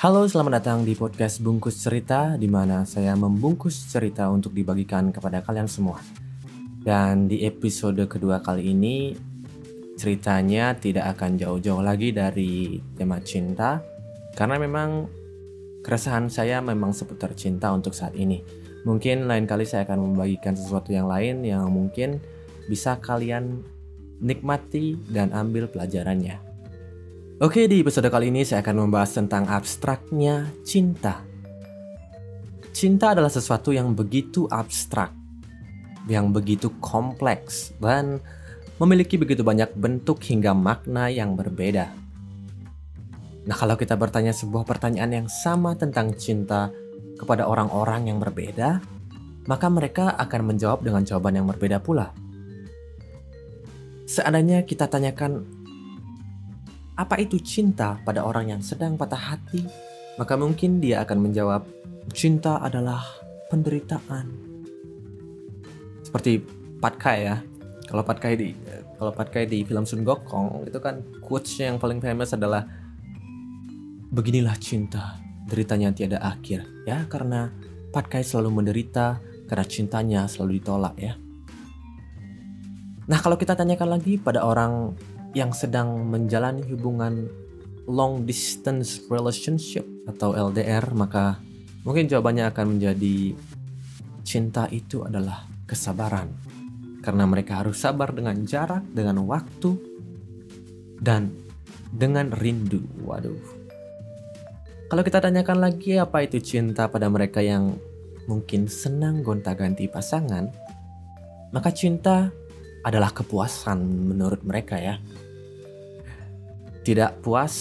Halo, selamat datang di podcast Bungkus Cerita, di mana saya membungkus cerita untuk dibagikan kepada kalian semua. Dan di episode kedua kali ini, ceritanya tidak akan jauh-jauh lagi dari tema cinta, karena memang keresahan saya memang seputar cinta untuk saat ini. Mungkin lain kali saya akan membagikan sesuatu yang lain yang mungkin bisa kalian nikmati dan ambil pelajarannya. Oke, di episode kali ini saya akan membahas tentang abstraknya cinta. Cinta adalah sesuatu yang begitu abstrak, yang begitu kompleks, dan memiliki begitu banyak bentuk hingga makna yang berbeda. Nah, kalau kita bertanya sebuah pertanyaan yang sama tentang cinta kepada orang-orang yang berbeda, maka mereka akan menjawab dengan jawaban yang berbeda pula. Seandainya kita tanyakan apa itu cinta pada orang yang sedang patah hati? Maka mungkin dia akan menjawab, cinta adalah penderitaan. Seperti Patkai ya. Kalau Patkai di kalau Patkai di film Sun Gokong itu kan quotes yang paling famous adalah beginilah cinta, deritanya tiada akhir. Ya, karena Patkai selalu menderita karena cintanya selalu ditolak ya. Nah, kalau kita tanyakan lagi pada orang yang sedang menjalani hubungan long distance relationship atau LDR, maka mungkin jawabannya akan menjadi cinta itu adalah kesabaran. Karena mereka harus sabar dengan jarak, dengan waktu, dan dengan rindu. Waduh. Kalau kita tanyakan lagi apa itu cinta pada mereka yang mungkin senang gonta-ganti pasangan, maka cinta adalah kepuasan menurut mereka ya. Tidak puas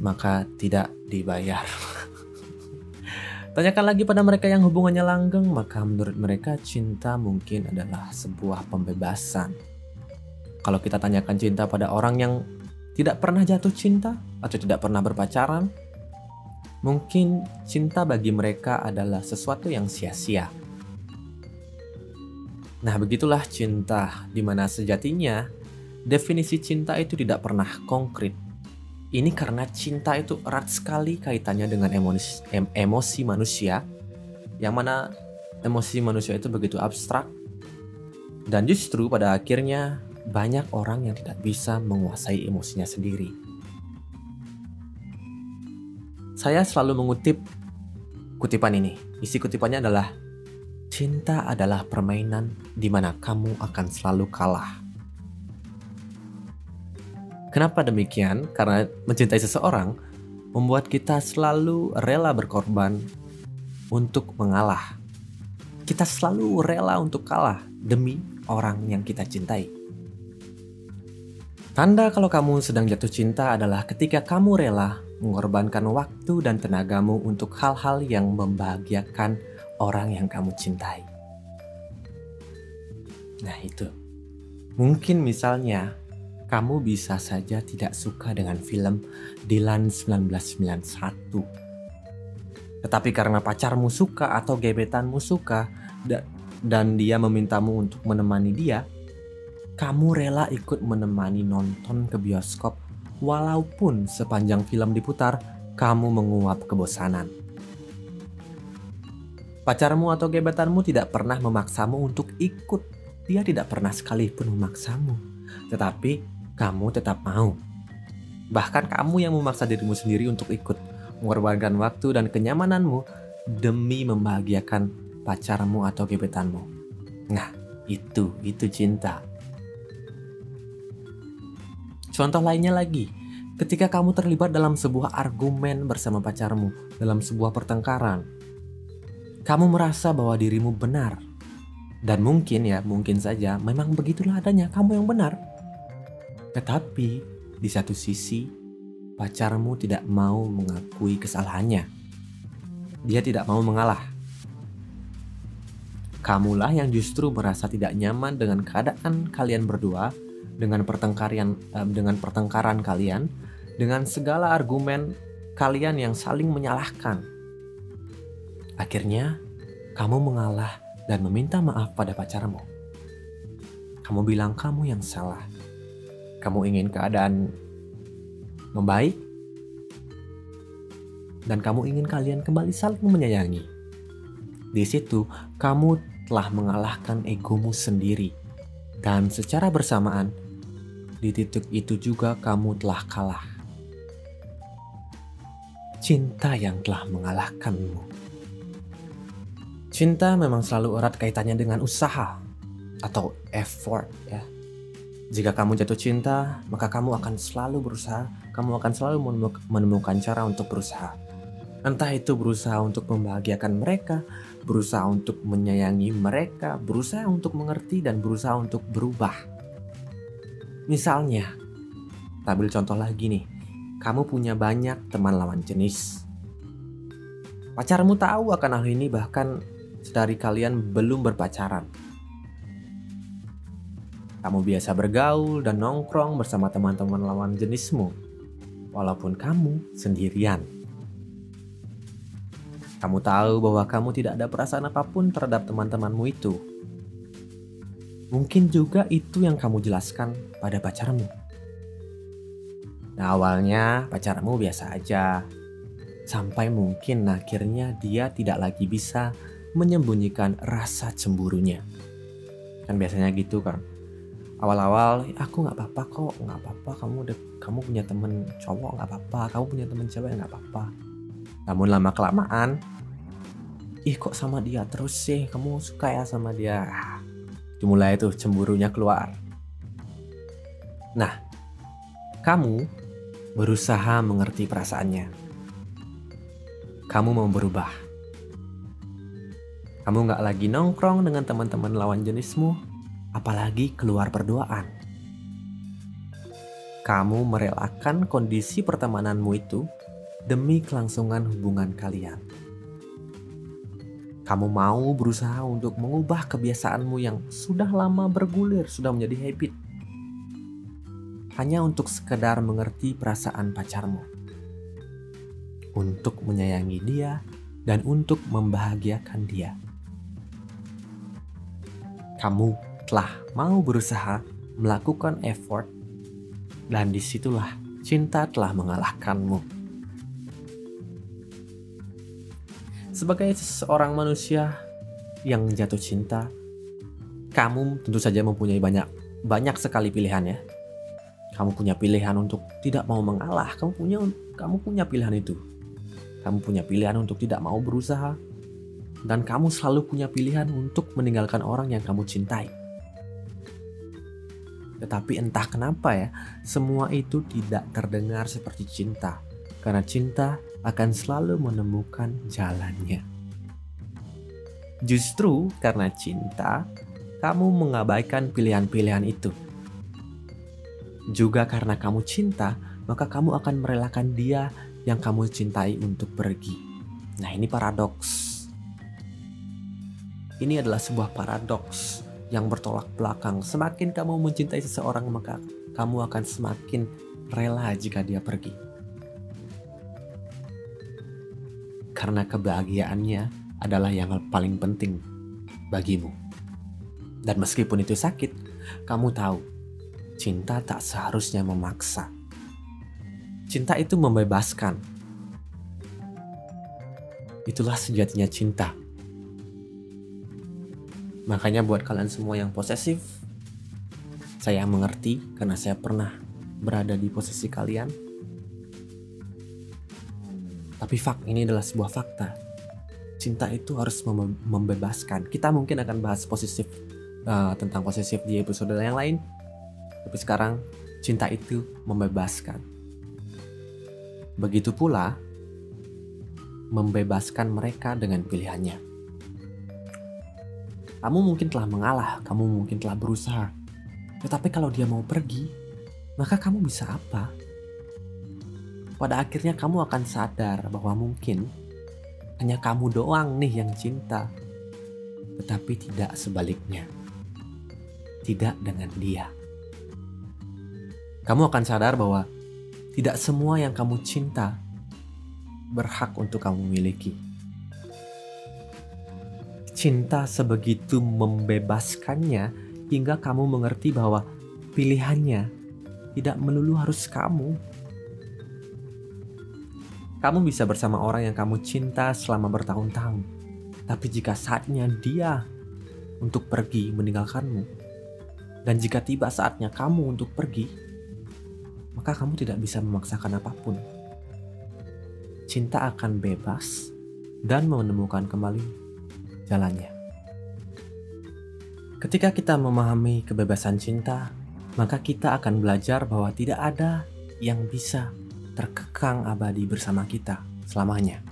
maka tidak dibayar. Tanyakan lagi pada mereka yang hubungannya langgeng, maka menurut mereka cinta mungkin adalah sebuah pembebasan. Kalau kita tanyakan cinta pada orang yang tidak pernah jatuh cinta atau tidak pernah berpacaran, mungkin cinta bagi mereka adalah sesuatu yang sia-sia. Nah, begitulah cinta, di mana sejatinya definisi cinta itu tidak pernah konkret. Ini karena cinta itu erat sekali kaitannya dengan emosi, em, emosi manusia, yang mana emosi manusia itu begitu abstrak, dan justru pada akhirnya banyak orang yang tidak bisa menguasai emosinya sendiri. Saya selalu mengutip kutipan ini. Isi kutipannya adalah Cinta adalah permainan di mana kamu akan selalu kalah. Kenapa demikian? Karena mencintai seseorang membuat kita selalu rela berkorban untuk mengalah. Kita selalu rela untuk kalah demi orang yang kita cintai. Tanda kalau kamu sedang jatuh cinta adalah ketika kamu rela mengorbankan waktu dan tenagamu untuk hal-hal yang membahagiakan orang yang kamu cintai. Nah, itu mungkin misalnya kamu bisa saja tidak suka dengan film Dylan 1991. Tetapi karena pacarmu suka atau gebetanmu suka dan dia memintamu untuk menemani dia, kamu rela ikut menemani nonton ke bioskop walaupun sepanjang film diputar kamu menguap kebosanan. Pacarmu atau gebetanmu tidak pernah memaksamu untuk ikut. Dia tidak pernah sekalipun memaksamu. Tetapi kamu tetap mau. Bahkan kamu yang memaksa dirimu sendiri untuk ikut. Mengorbankan waktu dan kenyamananmu demi membahagiakan pacarmu atau gebetanmu. Nah, itu, itu cinta. Contoh lainnya lagi, ketika kamu terlibat dalam sebuah argumen bersama pacarmu, dalam sebuah pertengkaran, kamu merasa bahwa dirimu benar. Dan mungkin ya, mungkin saja memang begitulah adanya, kamu yang benar. Tetapi di satu sisi, pacarmu tidak mau mengakui kesalahannya. Dia tidak mau mengalah. Kamulah yang justru merasa tidak nyaman dengan keadaan kalian berdua, dengan pertengkaran eh, dengan pertengkaran kalian, dengan segala argumen kalian yang saling menyalahkan Akhirnya, kamu mengalah dan meminta maaf pada pacarmu. Kamu bilang kamu yang salah. Kamu ingin keadaan membaik. dan kamu ingin kalian kembali saling menyayangi. Di situ, kamu telah mengalahkan egomu sendiri, dan secara bersamaan, di titik itu juga kamu telah kalah. Cinta yang telah mengalahkanmu. Cinta memang selalu erat kaitannya dengan usaha atau effort ya. Jika kamu jatuh cinta, maka kamu akan selalu berusaha, kamu akan selalu menemukan cara untuk berusaha. Entah itu berusaha untuk membahagiakan mereka, berusaha untuk menyayangi mereka, berusaha untuk mengerti dan berusaha untuk berubah. Misalnya, ambil contoh lagi nih, kamu punya banyak teman lawan jenis. Pacarmu tahu akan hal ini bahkan dari kalian belum berpacaran. Kamu biasa bergaul dan nongkrong bersama teman-teman lawan jenismu, walaupun kamu sendirian. Kamu tahu bahwa kamu tidak ada perasaan apa pun terhadap teman-temanmu itu. Mungkin juga itu yang kamu jelaskan pada pacarmu. Nah, awalnya pacarmu biasa aja, sampai mungkin akhirnya dia tidak lagi bisa menyembunyikan rasa cemburunya. Kan biasanya gitu kan. Awal-awal aku nggak apa-apa kok, nggak apa-apa kamu udah kamu punya temen cowok nggak apa-apa, kamu punya temen cewek nggak apa-apa. Namun lama kelamaan, ih kok sama dia terus sih, kamu suka ya sama dia. Dimulai tuh cemburunya keluar. Nah, kamu berusaha mengerti perasaannya. Kamu mau berubah kamu nggak lagi nongkrong dengan teman-teman lawan jenismu, apalagi keluar berduaan. Kamu merelakan kondisi pertemananmu itu demi kelangsungan hubungan kalian. Kamu mau berusaha untuk mengubah kebiasaanmu yang sudah lama bergulir, sudah menjadi habit. Hanya untuk sekedar mengerti perasaan pacarmu. Untuk menyayangi dia dan untuk membahagiakan dia kamu telah mau berusaha melakukan effort dan di situlah cinta telah mengalahkanmu. Sebagai seorang manusia yang jatuh cinta, kamu tentu saja mempunyai banyak banyak sekali pilihan ya. Kamu punya pilihan untuk tidak mau mengalah, kamu punya kamu punya pilihan itu. Kamu punya pilihan untuk tidak mau berusaha, dan kamu selalu punya pilihan untuk meninggalkan orang yang kamu cintai. Tetapi entah kenapa ya, semua itu tidak terdengar seperti cinta, karena cinta akan selalu menemukan jalannya. Justru karena cinta, kamu mengabaikan pilihan-pilihan itu. Juga karena kamu cinta, maka kamu akan merelakan dia yang kamu cintai untuk pergi. Nah, ini paradoks ini adalah sebuah paradoks yang bertolak belakang. Semakin kamu mencintai seseorang, maka kamu akan semakin rela jika dia pergi. Karena kebahagiaannya adalah yang paling penting bagimu. Dan meskipun itu sakit, kamu tahu, cinta tak seharusnya memaksa. Cinta itu membebaskan. Itulah sejatinya cinta Makanya buat kalian semua yang posesif, saya mengerti karena saya pernah berada di posisi kalian. Tapi fak ini adalah sebuah fakta. Cinta itu harus membebaskan. Kita mungkin akan bahas posesif uh, tentang posesif di episode yang lain. Tapi sekarang cinta itu membebaskan. Begitu pula membebaskan mereka dengan pilihannya. Kamu mungkin telah mengalah, kamu mungkin telah berusaha. Tetapi kalau dia mau pergi, maka kamu bisa apa? Pada akhirnya kamu akan sadar bahwa mungkin hanya kamu doang nih yang cinta. Tetapi tidak sebaliknya. Tidak dengan dia. Kamu akan sadar bahwa tidak semua yang kamu cinta berhak untuk kamu miliki Cinta sebegitu membebaskannya hingga kamu mengerti bahwa pilihannya tidak melulu harus kamu. Kamu bisa bersama orang yang kamu cinta selama bertahun-tahun. Tapi jika saatnya dia untuk pergi meninggalkanmu, dan jika tiba saatnya kamu untuk pergi, maka kamu tidak bisa memaksakan apa pun. Cinta akan bebas dan menemukan kembali jalannya. Ketika kita memahami kebebasan cinta, maka kita akan belajar bahwa tidak ada yang bisa terkekang abadi bersama kita selamanya.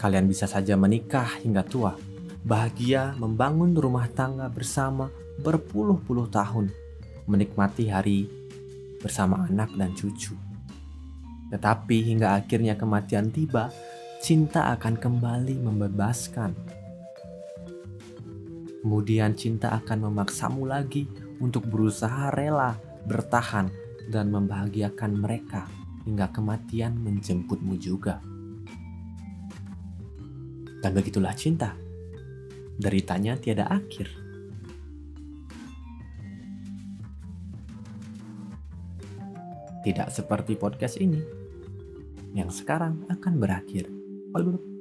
Kalian bisa saja menikah hingga tua, bahagia membangun rumah tangga bersama berpuluh-puluh tahun, menikmati hari bersama anak dan cucu. Tetapi hingga akhirnya kematian tiba, cinta akan kembali membebaskan. Kemudian cinta akan memaksamu lagi untuk berusaha rela bertahan dan membahagiakan mereka hingga kematian menjemputmu juga. Dan begitulah cinta. Deritanya tiada akhir. Tidak seperti podcast ini yang sekarang akan berakhir. Bye, madam.